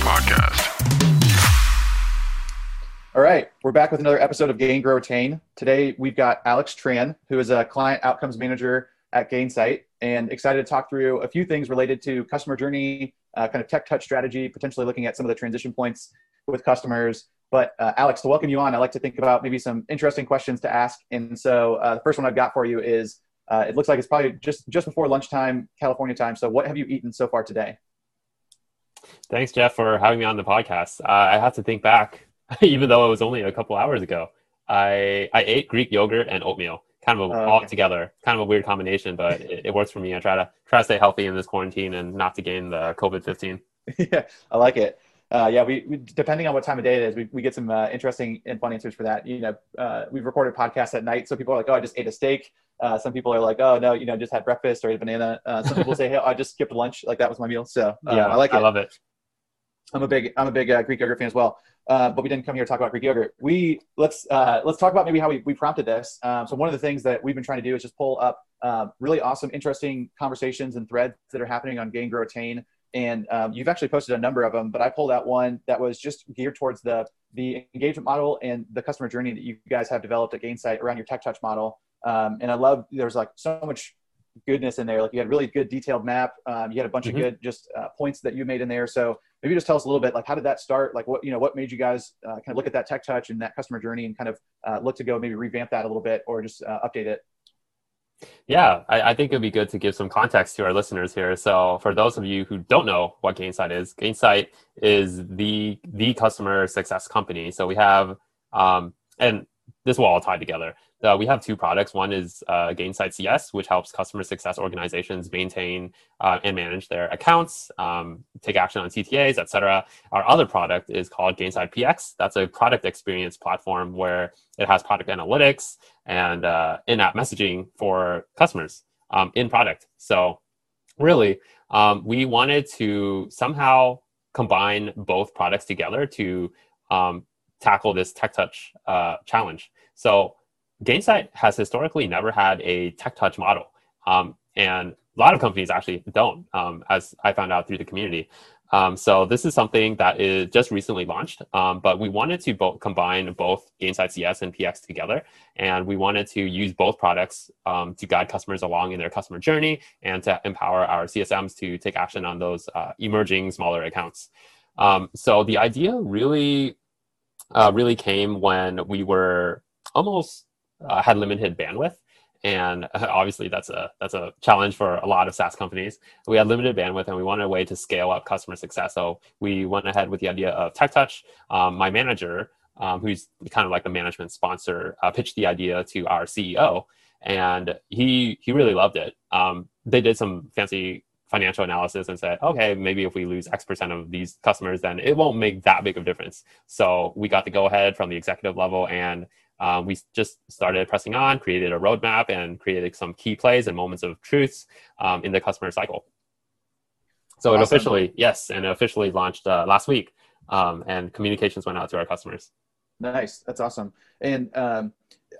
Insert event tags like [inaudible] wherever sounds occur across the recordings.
podcast. All right, we're back with another episode of Gain, Grow, Retain. Today we've got Alex Tran, who is a client outcomes manager at Gainsight, and excited to talk through a few things related to customer journey, uh, kind of tech touch strategy, potentially looking at some of the transition points with customers. But uh, Alex, to welcome you on, I like to think about maybe some interesting questions to ask. And so uh, the first one I've got for you is uh, it looks like it's probably just just before lunchtime, California time. So, what have you eaten so far today? Thanks, Jeff, for having me on the podcast. Uh, I have to think back, [laughs] even though it was only a couple hours ago. I I ate Greek yogurt and oatmeal, kind of a, oh, okay. all together. Kind of a weird combination, but it, it, works for me. I try to try to stay healthy in this quarantine and not to gain the COVID fifteen. [laughs] yeah, I like it uh, yeah, we, we, depending on what time of day it is, we, we get some uh, interesting and fun answers for that. You know, uh, we've recorded podcasts at night, so people are like, "Oh, I just ate a steak." Uh, some people are like, "Oh, no, you know, just had breakfast or ate a banana." Uh, some people say, [laughs] "Hey, I just skipped lunch, like that was my meal." So uh, yeah, I like it. I love it. I'm a big I'm a big Greek yogurt fan as well. but we didn't come here to talk about Greek yogurt. We let's let's talk about maybe how we, we prompted this. Um, so one of the things that we've been trying to do is just pull up really awesome, interesting conversations and threads that are happening on Gain Grow Retain and um, you've actually posted a number of them but i pulled out one that was just geared towards the the engagement model and the customer journey that you guys have developed at gainsight around your tech touch model um, and i love there's like so much goodness in there like you had really good detailed map um, you had a bunch mm-hmm. of good just uh, points that you made in there so maybe just tell us a little bit like how did that start like what you know what made you guys uh, kind of look at that tech touch and that customer journey and kind of uh, look to go maybe revamp that a little bit or just uh, update it yeah, I, I, think it'd be good to give some context to our listeners here. So, for those of you who don't know what Gainsight is, Gainsight is the the customer success company. So we have, um, and this will all tie together. Uh, we have two products. One is uh, Gainsight CS, which helps customer success organizations maintain uh, and manage their accounts, um, take action on CTAs, etc. Our other product is called Gainsight PX. That's a product experience platform where it has product analytics and uh, in-app messaging for customers um, in product. So really, um, we wanted to somehow combine both products together to um, tackle this tech touch uh, challenge. So Gainsight has historically never had a tech touch model. Um, and a lot of companies actually don't, um, as I found out through the community. Um, so this is something that is just recently launched, um, but we wanted to both combine both Gainsight CS and PX together, and we wanted to use both products um, to guide customers along in their customer journey and to empower our CSMs to take action on those uh, emerging smaller accounts. Um, so the idea really, uh, really came when we were almost uh, had limited bandwidth and obviously that's a that's a challenge for a lot of SaaS companies. We had limited bandwidth, and we wanted a way to scale up customer success. So we went ahead with the idea of Tech Touch. Um, my manager, um, who's kind of like the management sponsor, uh, pitched the idea to our CEO, and he he really loved it. Um, they did some fancy financial analysis and said, okay, maybe if we lose X percent of these customers, then it won't make that big of a difference. So we got the go ahead from the executive level and um, we just started pressing on, created a roadmap, and created some key plays and moments of truths um, in the customer cycle. So awesome. it officially, yes, and it officially launched uh, last week, um, and communications went out to our customers. Nice, that's awesome, and um,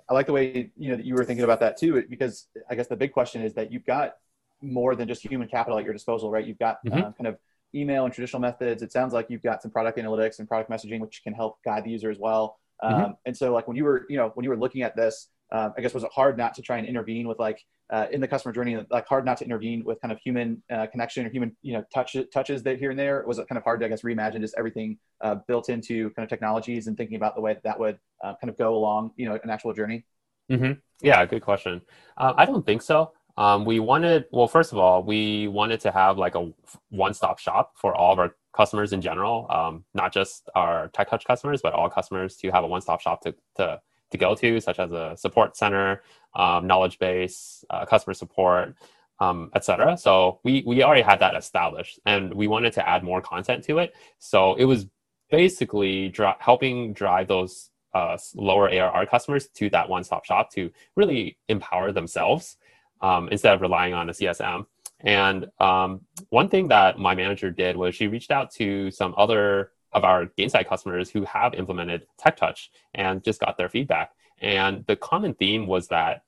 I like the way you know that you were thinking about that too, because I guess the big question is that you've got more than just human capital at your disposal, right? You've got mm-hmm. uh, kind of email and traditional methods. It sounds like you've got some product analytics and product messaging, which can help guide the user as well. Mm-hmm. Um, and so like when you were, you know, when you were looking at this, uh, I guess was it hard not to try and intervene with like uh, in the customer journey, like hard not to intervene with kind of human uh, connection or human, you know, touch touches that here and there. Was it kind of hard to I guess reimagine just everything uh, built into kind of technologies and thinking about the way that that would uh, kind of go along, you know, an actual journey? Mm-hmm. Yeah, good question. Uh, I don't think so. Um, we wanted, well, first of all, we wanted to have like a one-stop shop for all of our customers in general, um, not just our tech touch customers, but all customers to have a one-stop shop to, to, to go to, such as a support center, um, knowledge base, uh, customer support, um, etc. So we, we already had that established and we wanted to add more content to it. So it was basically helping drive those uh, lower ARR customers to that one-stop shop to really empower themselves um, instead of relying on a CSM. And um, one thing that my manager did was she reached out to some other of our Gainsight customers who have implemented Tech Touch and just got their feedback. And the common theme was that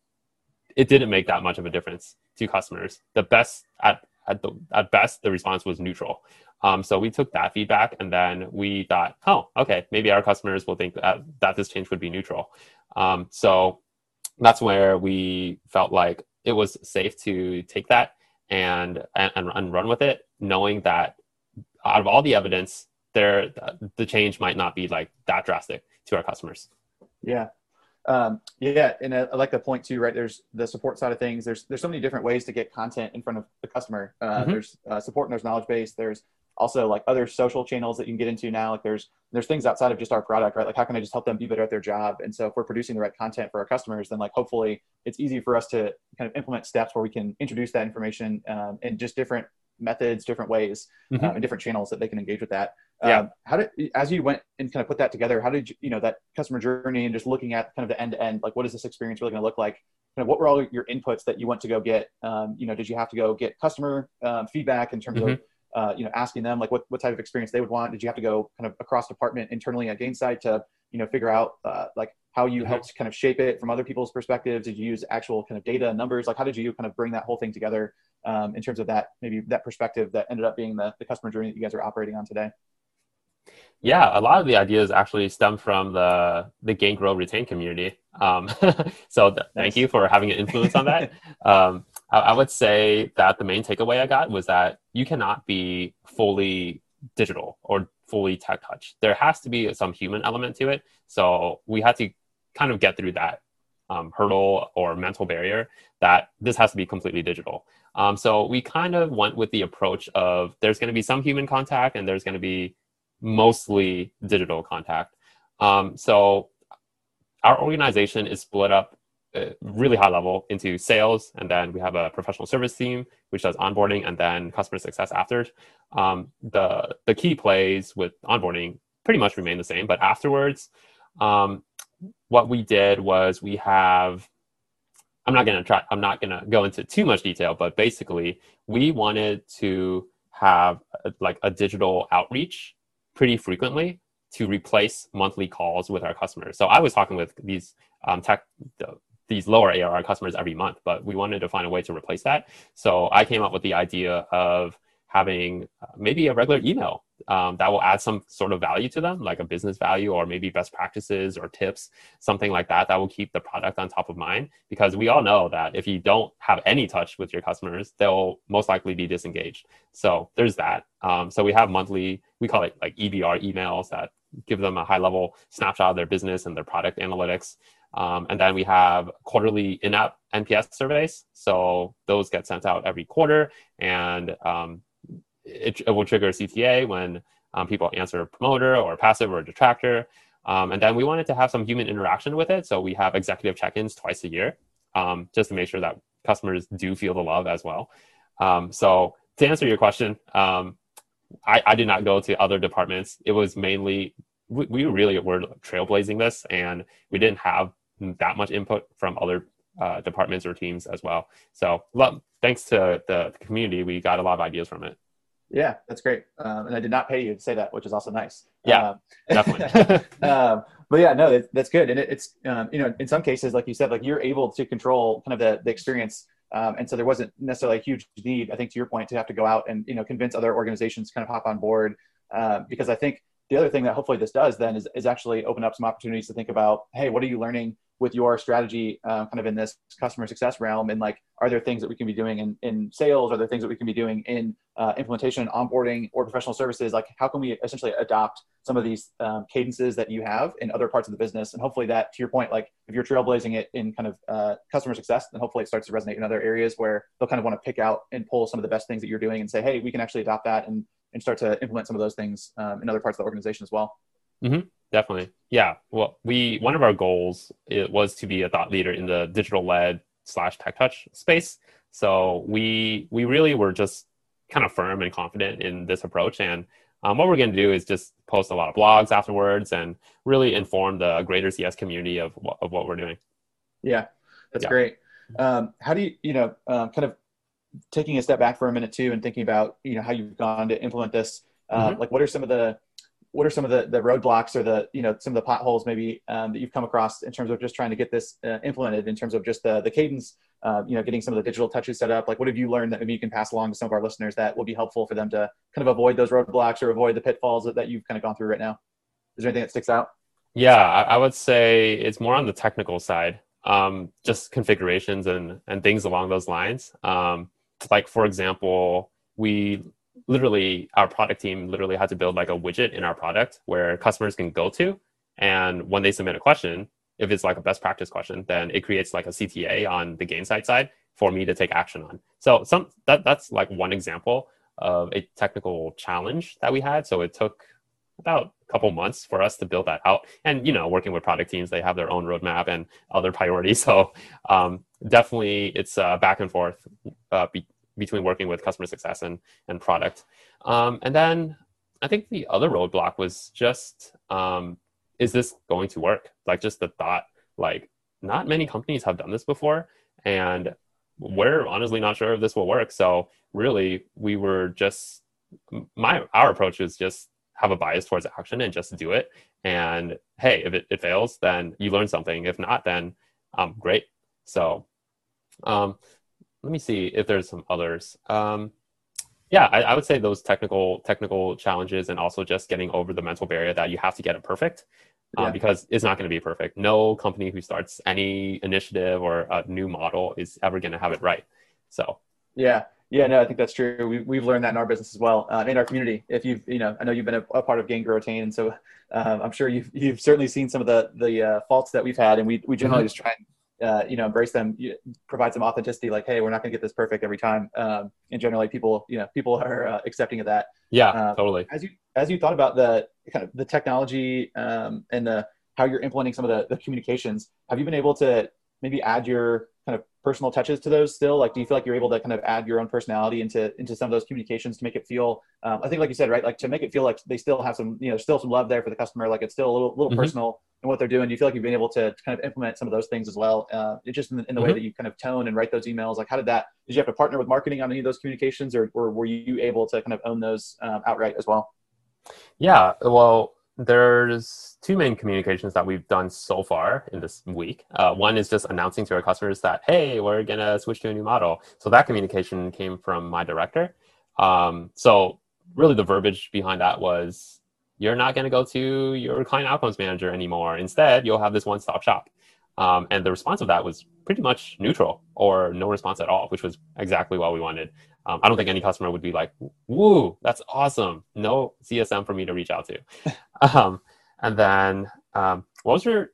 it didn't make that much of a difference to customers. The best at at the at best the response was neutral. Um, so we took that feedback and then we thought, oh, okay, maybe our customers will think that, that this change would be neutral. Um, so that's where we felt like it was safe to take that and, and, and run with it, knowing that out of all the evidence, there the change might not be like that drastic to our customers. Yeah, um, yeah, and I, like the point too, right? There's the support side of things. There's there's so many different ways to get content in front of the customer. Uh, mm-hmm. There's uh, support and there's knowledge base. There's also like other social channels that you can get into now. Like there's there's things outside of just our product, right? Like how can I just help them be better at their job? And so if we're producing the right content for our customers, then like hopefully it's easy for us to kind of implement steps where we can introduce that information um, in just different methods, different ways, mm-hmm. um, and different channels that they can engage with that. Yeah. Um, how did as you went and kind of put that together? How did you you know that customer journey and just looking at kind of the end to end? Like what is this experience really going to look like? Kind of what were all your inputs that you went to go get? Um, you know, did you have to go get customer um, feedback in terms mm-hmm. of uh, you know asking them like what what type of experience they would want? Did you have to go kind of across department internally at Gainsight to you know figure out uh, like how you mm-hmm. helped kind of shape it from other people's perspectives? Did you use actual kind of data and numbers? Like how did you kind of bring that whole thing together um, in terms of that maybe that perspective that ended up being the, the customer journey that you guys are operating on today? Yeah, a lot of the ideas actually stem from the the gain, grow, retain community. Um, [laughs] so th- nice. thank you for having an influence on that. [laughs] um, I, I, would say that the main takeaway I got was that you cannot be fully digital or fully tech touch. There has to be some human element to it. So we had to kind of get through that um, hurdle or mental barrier that this has to be completely digital. Um, so we kind of went with the approach of there's going to be some human contact and there's going to be mostly digital contact. Um, so our organization is split up really high level into sales, and then we have a professional service team which does onboarding, and then customer success after. Um, the the key plays with onboarding pretty much remain the same, but afterwards, um, what we did was we have. I'm not gonna try. I'm not gonna go into too much detail, but basically, we wanted to have a, like a digital outreach pretty frequently to replace monthly calls with our customers. So I was talking with these um, tech, the, these lower ARR customers every month, but we wanted to find a way to replace that. So I came up with the idea of having uh, maybe a regular email um, that will add some sort of value to them, like a business value or maybe best practices or tips, something like that, that will keep the product on top of mind. Because we all know that if you don't have any touch with your customers, they'll most likely be disengaged. So there's that. Um, so we have monthly, we call it like EBR emails that give them a high level snapshot of their business and their product analytics. Um, and then we have quarterly in app NPS surveys. So those get sent out every quarter. And um, it, it will trigger CTA when um, people answer a promoter or passive or detractor. Um, and then we wanted to have some human interaction with it. So we have executive check-ins twice a year um, just to make sure that customers do feel the love as well. Um, so to answer your question, I, I, did not go to other departments. It was mainly, we, really were trailblazing this and we didn't have that much input from other uh, departments or teams as well. So thanks to the community, we got a lot of ideas from it. Yeah, that's great. Um, and I did not pay you to say that, which is also nice. Yeah, um, definitely. [laughs] um, but yeah, no, that, that's good. And it, it's, um, you know, in some cases, like you said, like you're able to control kind of the, the experience. Um, and so there wasn't necessarily a huge need, I think, to your point, to have to go out and, you know, convince other organizations to kind of hop on board. Um, because I think the other thing that hopefully this does then is, is actually open up some opportunities to think about, hey, what are you learning with your strategy um, kind of in this customer success realm and like are there things that we can be doing in, in sales? Are there things that we can be doing in uh, implementation and onboarding or professional services? Like how can we essentially adopt some of these um, cadences that you have in other parts of the business? And hopefully that to your point like if you're trailblazing it in kind of uh, customer success then hopefully it starts to resonate in other areas where they'll kind of want to pick out and pull some of the best things that you're doing and say hey we can actually adopt that and, and start to implement some of those things um, in other parts of the organization as well. Mm-hmm definitely. Yeah. Well, we one of our goals it was to be a thought leader in the digital led slash tech touch space. So we we really were just kind of firm and confident in this approach. And um, what we're going to do is just post a lot of blogs afterwards and really inform the greater CS community of of what we're doing. Yeah, that's yeah. great. Um, how do you you know um, kind of taking a step back for a minute too and thinking about you know how you've gone to implement this? Uh, mm-hmm. Like, what are some of the what are some of the, the roadblocks or the you know some of the potholes maybe um, that you've come across in terms of just trying to get this uh, implemented in terms of just the, the cadence uh, you know, getting some of the digital touches set up? Like, what have you learned that maybe you can pass along to some of our listeners that will be helpful for them to kind of avoid those roadblocks or avoid the pitfalls that, that you've kind of gone through right now? Is there anything that sticks out? Yeah, I, would say it's more on the technical side, um, just configurations and and things along those lines. Um, like for example, we literally our product team literally had to build like a widget in our product where customers can go to, and when they submit a question, if it's like a best practice question, then it creates like a CTA on the Gainsight side for me to take action on. So some that that's like one example of a technical challenge that we had. So it took about a couple months for us to build that out. And you know, working with product teams, they have their own roadmap and other [laughs] priorities. So um, definitely, it's uh, back and forth uh, be- between working with customer success and and product. Um, and then I think the other roadblock was just, um, is this going to work? Like just the thought, like not many companies have done this before, and we're honestly not sure if this will work. So really, we were just my our approach is just have a bias towards action and just do it. And hey, if it, it fails, then you learn something. If not, then um, great. So um, let me see if there's some others. Um, yeah, I, I, would say those technical technical challenges and also just getting over the mental barrier that you have to get it perfect. Um, yeah. because it's not going to be perfect. No company who starts any initiative or a new model is ever going to have it right. So, yeah, yeah, no, I think that's true. We, we've learned that in our business as well, uh, in our community. If you've, you know, I know you've been a, a part of Gain Grow Retain, and so um, I'm sure you've, you've certainly seen some of the the uh, faults that we've had, and we, we generally mm-hmm. just try and, uh, you know, embrace them, provide some authenticity. Like, hey, we're not going to get this perfect every time, um, and generally people, you know, people are uh, accepting of that. Yeah, um, totally. As you as you thought about the kind of the technology um, and the how you're implementing some of the, the communications, have you been able to maybe add your kind of personal touches to those still? Like, do you feel like you're able to kind of add your own personality into into some of those communications to make it feel? Um, I think, like you said, right, like to make it feel like they still have some, you know, still some love there for the customer. Like it's still a little, little mm-hmm. personal in what they're doing. Do you feel like you've been able to kind of implement some of those things as well? Uh, just in the, in the mm-hmm. way that you kind of tone and write those emails. Like, how did that? Did you have to partner with marketing on any of those communications, or, or were you able to kind of own those um, outright as well? Yeah, well, there's two main communications that we've done so far in this week. Uh, one is just announcing to our customers that, hey, we're going to switch to a new model. So that communication came from my director. Um, so really the verbiage behind that was, you're not going to go to your client outcomes manager anymore. Instead, you'll have this one-stop shop. Um, and the response of that was pretty much neutral or no response at all, which was exactly what we wanted. Um, I don't think any customer would be like, "Woo, that's awesome!" No CSM for me to reach out to. [laughs] um, and then, um, what was your?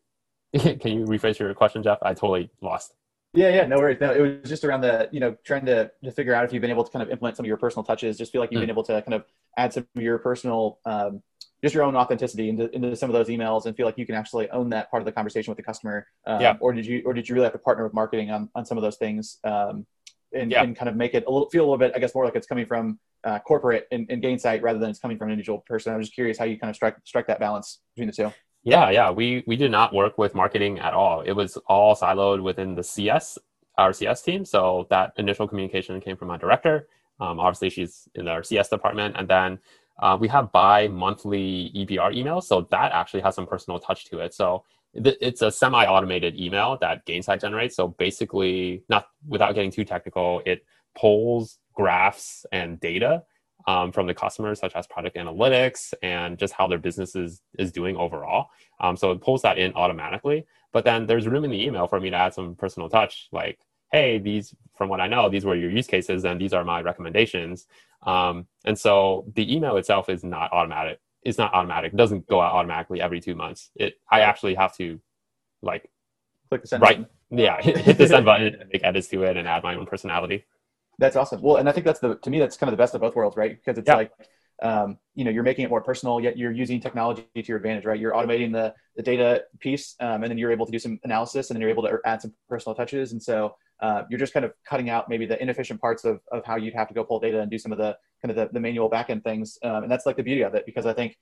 [laughs] can you rephrase your question, Jeff? I totally lost. Yeah, yeah, no worries. No, it was just around the, you know, trying to, to figure out if you've been able to kind of implement some of your personal touches. Just feel like you've mm. been able to kind of add some of your personal, um, just your own authenticity into, into some of those emails, and feel like you can actually own that part of the conversation with the customer. Um, yeah. Or did you, or did you really have to partner with marketing on, on some of those things? Um, and, yeah. and kind of make it a little feel a little bit, I guess, more like it's coming from uh, corporate and, and Gainsight rather than it's coming from an individual person. I'm just curious how you kind of strike strike that balance between the two. Yeah, yeah, we we did not work with marketing at all. It was all siloed within the CS our CS team. So that initial communication came from my director. Um, obviously, she's in our CS department, and then uh, we have bi-monthly EBR emails. So that actually has some personal touch to it. So it's a semi-automated email that Gainsight generates. So basically, not without getting too technical, it pulls graphs and data um, from the customers, such as product analytics and just how their business is, is doing overall. Um, so it pulls that in automatically. But then there's room in the email for me to add some personal touch, like, hey, these, from what I know, these were your use cases and these are my recommendations. Um, and so the email itself is not automatic it's not automatic. It doesn't go out automatically every two months. It I actually have to like click the send right. Button. Yeah, [laughs] hit the send button and make edits to it and add my own personality. That's awesome. Well, and I think that's the to me that's kind of the best of both worlds, right? Because it's yeah. like um, you know you're making it more personal, yet you're using technology to your advantage, right? You're automating the the data piece, um, and then you're able to do some analysis, and then you're able to add some personal touches, and so uh, you're just kind of cutting out maybe the inefficient parts of, of how you'd have to go pull data and do some of the kind of the, the manual backend things. Um, and that's like the beauty of it, because I think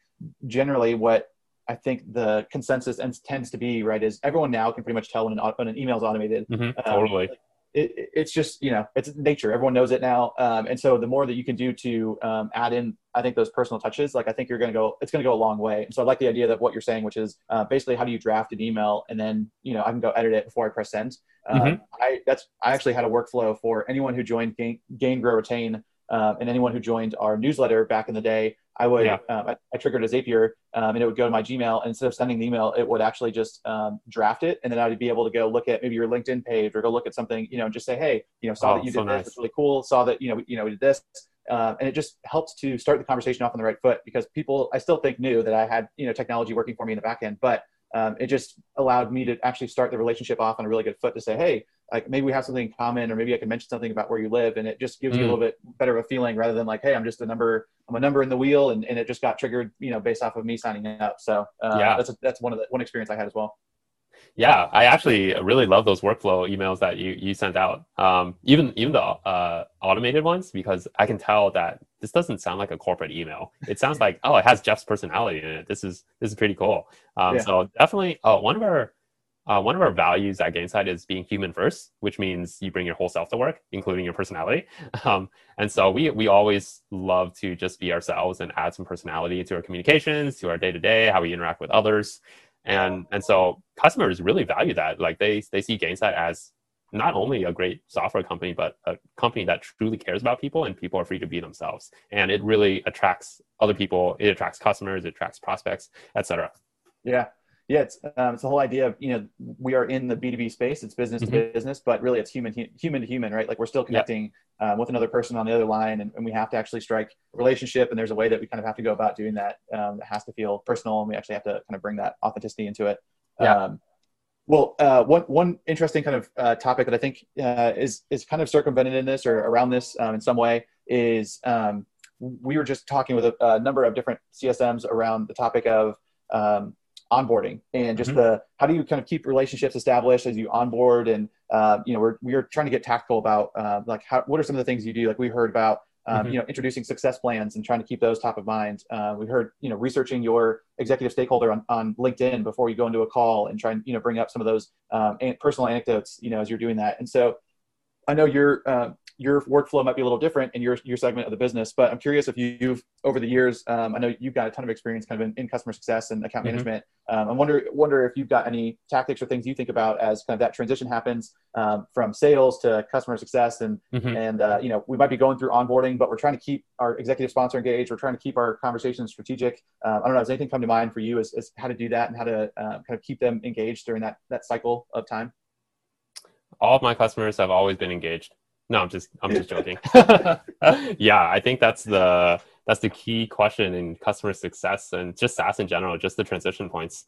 generally what I think the consensus tends to be right is everyone now can pretty much tell when an, when an email is automated. Mm-hmm, totally. Um, it, it's just you know it's nature. Everyone knows it now. Um, and so the more that you can do to um, add in i think those personal touches like i think you're going to go it's going to go a long way. And so i like the idea that what you're saying which is uh, basically how do you draft an email and then you know i can go edit it before i press send. Um, mm-hmm. i that's i actually had a workflow for anyone who joined gain, gain grow retain um, and anyone who joined our newsletter back in the day I would yeah. um, I, I, triggered a Zapier um, and it would go to my Gmail. And instead of sending the email, it would actually just um, draft it, and then I'd be able to go look at maybe your LinkedIn page or go look at something, you know, and just say, hey, you know, saw oh, that you so did nice. this, it's really cool. Saw that you know, you know, we did this. Uh, and it just helps to start the conversation off on the right foot because people I still think knew that I had you know technology working for me in the back end, but um, it just allowed me to actually start the relationship off on a really good foot to say, hey, like maybe we have something in common or maybe i can mention something about where you live and it just gives mm. you a mm. little bit better of a feeling rather than like hey i'm just a number i'm a number in the wheel and, and it just got triggered you know based off of me signing up so uh, yeah that's a, that's one of the one experience i had as well yeah i actually really love those workflow emails that you you sent out um, even even the uh, automated ones because i can tell that this doesn't sound like a corporate email it sounds like oh it has jeff's personality in it this is this is pretty cool um, yeah. so definitely oh one of our uh, one of our values at Gainsight is being human first, which means you bring your whole self to work, including your personality. [laughs] Um, and so we we always love to just be ourselves and add some personality to our communications, to our day to day, how we interact with others, and and so customers really value that. Like they they see Gainsight as not only a great software company, but a company that truly cares about people and people are free to be themselves. And it really attracts other people. It attracts customers. It attracts prospects, etc. Yeah, yeah, it's um, it's the whole idea of you know we are in the B two B space. It's business mm-hmm. to business, but really it's human human to human, right? Like we're still connecting yeah. um, with another person on the other line, and, and, we have to actually strike a relationship. And there's a way that we kind of have to go about doing that. Um, has to feel personal, and we actually have to kind of bring that authenticity into it. Yeah. Um, well, uh, one one interesting kind of uh, topic that I think uh, is is kind of circumvented in this or around this um, in some way is um, we were just talking with a, a, number of different CSMs around the topic of um, onboarding and just mm-hmm. the how do you kind of keep relationships established as you onboard and uh, you know we're we're trying to get tactical about uh, like how what are some of the things you do like we heard about um, mm-hmm. you know introducing success plans and trying to keep those top of mind uh, we heard you know researching your executive stakeholder on, on linkedin before you go into a call and try and you know bring up some of those um, personal anecdotes you know as you're doing that and so i know you're uh, your workflow might be a little different in your, your segment of the business, but I'm curious if you've, over the years, um, I know you've got a ton of experience kind of in, in customer success and account mm-hmm. management. Um, I wonder, wonder if you've got any tactics or things you think about as kind of that transition happens um, from sales to customer success. And, mm-hmm. and uh, you know, we might be going through onboarding, but we're trying to keep our executive sponsor engaged. We're trying to keep our conversations strategic. Um, I don't know, has anything come to mind for you as, as how to do that and how to uh, kind of keep them engaged during that, that cycle of time? All of my customers have always been engaged. No, I'm just I'm just joking. [laughs] yeah, I think that's the that's the key question in customer success and just SaaS in general, just the transition points.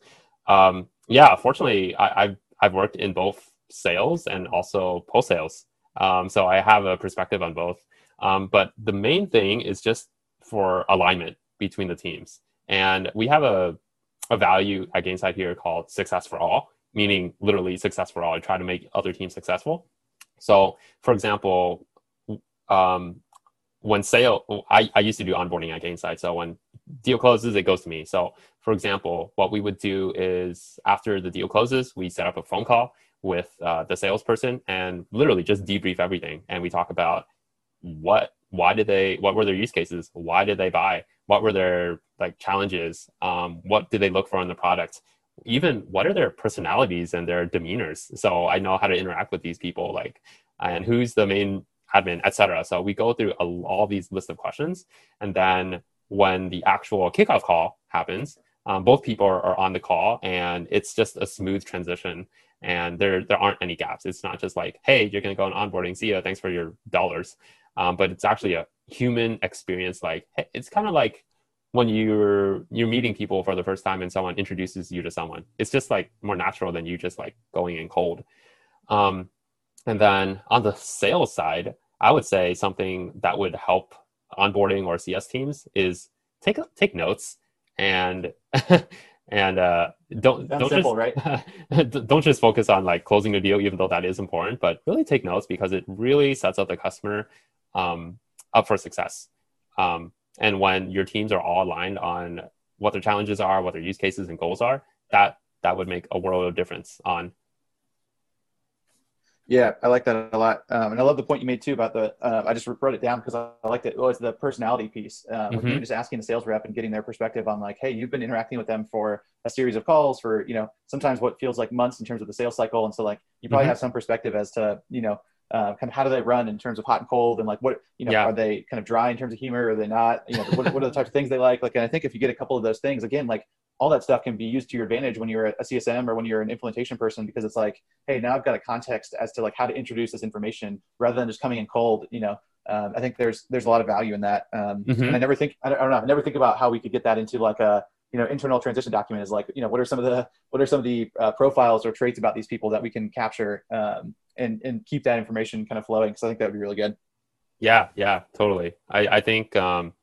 Um, yeah, fortunately, I, have I've worked in both sales and also post sales, um, so I have a perspective on both. Um, but the main thing is just for alignment between the teams, and we have a a value at Gainsight here called success for all, meaning literally success for all. I try to make other teams successful. So, for example, um, when sale, I, I used to do onboarding at Gainsight. So when deal closes, it goes to me. So, for example, what we would do is after the deal closes, we set up a phone call with uh, the salesperson and literally just debrief everything. And we talk about what, why did they, what were their use cases? Why did they buy? What were their like challenges? Um, what did they look for in the product? Even what are their personalities and their demeanors? So i know how to interact with these people like and who's the main admin etc so we go through a, all these list of questions. And then when the actual kickoff call happens um, both people are, are, on the call and it's just a smooth transition. And there there aren't any gaps. It's not just like hey you're going to go on onboarding. See ya. Thanks for your dollars. Um, but it's actually a human experience. Like it's kind of like when you're you're meeting people for the first time and someone introduces you to someone it's just like more natural than you just like going in cold um, and then on the sales side i would say something that would help onboarding or cs teams is take take notes and [laughs] and uh, don't That's don't simple, just right? [laughs] don't just focus on like closing the deal even though that is important but really take notes because it really sets up the customer um, up for success um, and when your teams are all aligned on what their challenges are, what their use cases and goals are, that that would make a world of difference on Yeah, I like that a lot, um, and I love the point you made too about the. Uh, I just wrote it down because I, I liked it. It was the personality piece, um, mm-hmm. just asking the sales rep and getting their perspective on like, hey, you've been interacting with them for a series of calls for you know sometimes what feels like months in terms of the sales cycle, and so like you probably mm-hmm. have some perspective as to you know uh, kind of how do they run in terms of hot and cold and like what you know yeah. are they kind of dry in terms of humor or are they not you know what, what are the types of things they like like and i think if you get a couple of those things again like all that stuff can be used to your advantage when you're a CSM or when you're an implementation person because it's like, hey, now I've got a context as to like how to introduce this information rather than just coming in cold. You know, um, I think there's there's a lot of value in that. Um, mm-hmm. And I never think I don't, I don't, know I never think about how we could get that into like a you know internal transition document is like you know what are some of the what are some of the uh, profiles or traits about these people that we can capture um, and and keep that information kind of flowing because I think that would be really good. Yeah, yeah, totally. I I think um,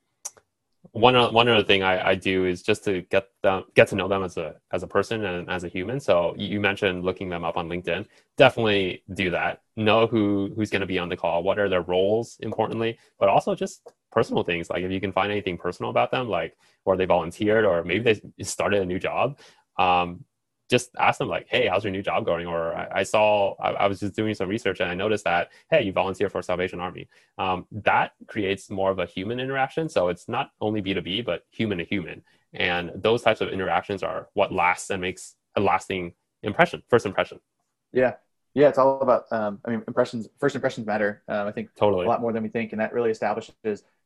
one one other thing I, I do is just to get them get to know them as a as a person and as a human. So you mentioned looking them up on LinkedIn. Definitely do that. Know who who's going to be on the call. What are their roles, importantly, but also just personal things. Like if you can find anything personal about them, like where they volunteered, or maybe they started a new job. Um, just ask them like, "Hey, how's your new job going?" Or I, I saw I, I, was just doing some research and I noticed that, "Hey, you volunteer for Salvation Army." Um, that creates more of a human interaction. So it's not only B two B, but human to human, and those types of interactions are what lasts and makes a lasting impression, first impression. Yeah, yeah, it's all about. Um, I mean, impressions. First impressions matter. Um, I think totally a lot more than we think, and that really establishes.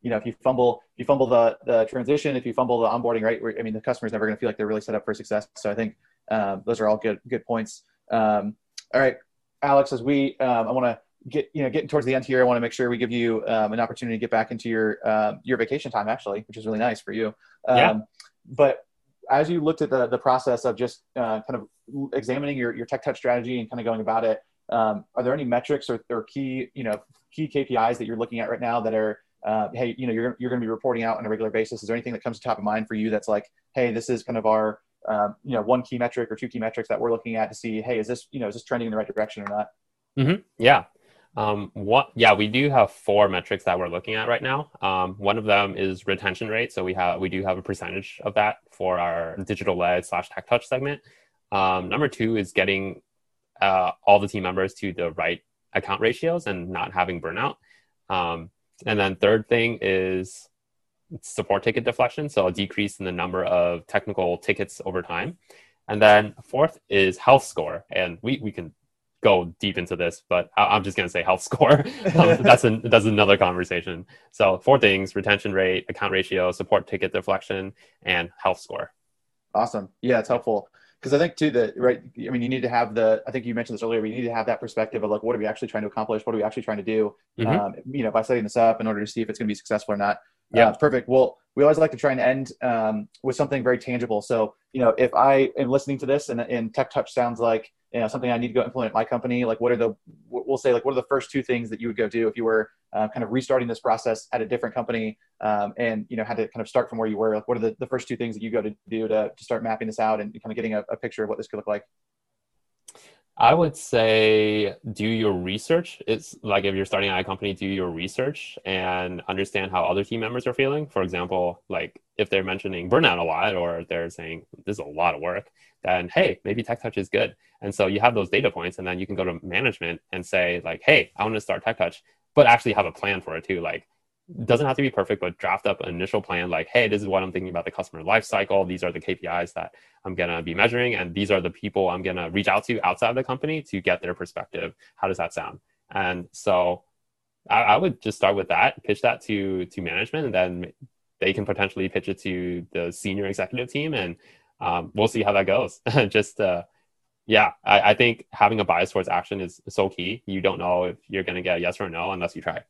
You know, if you fumble, if you fumble the the transition, if you fumble the onboarding, right? I mean, the customer's never going to feel like they're really set up for success. So I think um, those are all good good points. Um, all right, Alex, as we um, I want to get you know getting towards the end here, I want to make sure we give you um, an opportunity to get back into your uh, your vacation time actually, which is really nice for you. yeah. But as you looked at the the process of just uh, kind of examining your your tech touch strategy and kind of going about it, are there any metrics or, or key you know key KPIs that you're looking at right now that are uh, hey, you know, you're, you're going to be reporting out on a regular basis. Is there anything that comes to top of mind for you that's like, hey, this is kind of our um, you know one key metric or two key metrics that we're looking at to see hey is this you know is this trending in the right direction or not? Mm-hmm. yeah. Um, what yeah we do have four metrics that we're looking at right now. Um, one of them is retention rate. So we have we do have a percentage of that for our digital led slash tech touch segment. Um, number two is getting uh, all the team members to the right account ratios and not having burnout. Um, and then third thing is support ticket deflection, so a decrease in the number of technical tickets over time. And then fourth is health score, and we, we can go deep into this, but I, am just going to say health score. [laughs] um, [laughs] that's an, that's another conversation. So four things: retention rate, account ratio, support ticket deflection, and health score. Awesome. Yeah, it's helpful because I think too that right. I mean, you need to have the. I think you mentioned this earlier. We need to have that perspective of like, what are we actually trying to accomplish? What are we actually trying to do? Mm-hmm. Um, you know, by setting this up in order to see if it's going to be successful or not. Yeah, uh, perfect. Well, we always like to try and end um, with something very tangible. So, you know, if I am listening to this and, and Tech Touch sounds like you know something I need to go implement at my company, like what are the we'll say like what are the first two things that you would go do if you were uh, kind of restarting this process at a different company um, and you know had to kind of start from where you were? Like, what are the, the first two things that you go to do to, to start mapping this out and kind of getting a, a picture of what this could look like? I would say do your research. It's like if you're starting a company, do your research and understand how other team members are feeling. For example, like if they're mentioning burnout a lot or they're saying this is a lot of work, then hey, maybe Tech Touch is good. And so you have those data points, and then you can go to management and say like, hey, I want to start Tech Touch, but actually have a plan for it too. Like doesn't have to be perfect, but draft up an initial plan like, hey, this is what I'm thinking about the customer life cycle. These are the KPIs that I'm going to be measuring. And these are the people I'm going to reach out to outside of the company to get their perspective. How does that sound? And so I, I would just start with that, pitch that to, to management, and then they can potentially pitch it to the senior executive team. And um, we'll see how that goes. [laughs] just, uh, yeah, I, I think having a bias towards action is so key. You don't know if you're going to get a yes or no unless you try.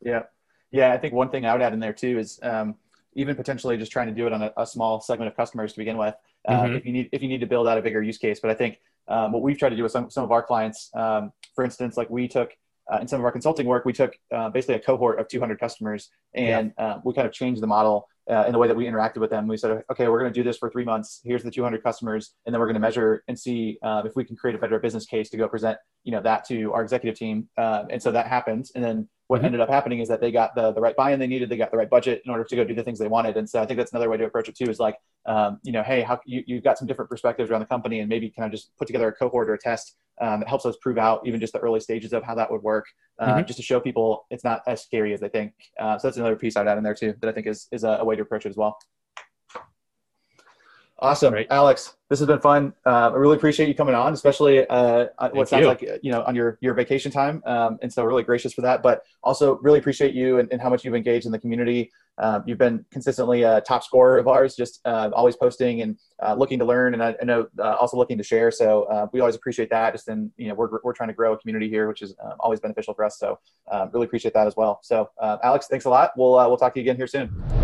Yeah. Yeah, I think one thing I would add in there too is um, even potentially just trying to do it on a, a small segment of customers to begin with. Uh, mm-hmm. If you need if you need to build out a bigger use case, but I think um, what we've tried to do with some some of our clients, um, for instance, like we took uh, in some of our consulting work, we took uh, basically a cohort of 200 customers and yeah. uh, we kind of changed the model uh, in the way that we interacted with them. We said, okay, we're going to do this for three months. Here's the 200 customers, and then we're going to measure and see uh, if we can create a better business case to go present, you know, that to our executive team. Uh, and so that happened. And then what mm-hmm. ended up happening is that they got the, the right buy-in they needed, they got the right budget in order to go do the things they wanted. And so I think that's another way to approach it too. Is like, um, you know, hey, how you you've got some different perspectives around the company, and maybe kind of just put together a cohort or a test um, it helps us prove out even just the early stages of how that would work, uh, mm-hmm. just to show people it's not as scary as they think. Uh, so that's another piece I'd add in there too that I think is is a, a way to approach it as well. Awesome, Great. Alex. This has been fun. Uh, I really appreciate you coming on, especially uh, what sounds you. like you know on your your vacation time, um, and so really gracious for that. But also really appreciate you and, and how much you've engaged in the community. Um, you've been consistently a top scorer of ours, just uh, always posting and uh, looking to learn, and I, I know uh, also looking to share. So uh, we always appreciate that. Just in you know we're we're trying to grow a community here, which is um, always beneficial for us. So really appreciate that as well. So Alex, thanks a lot. We'll we'll talk to you again here soon.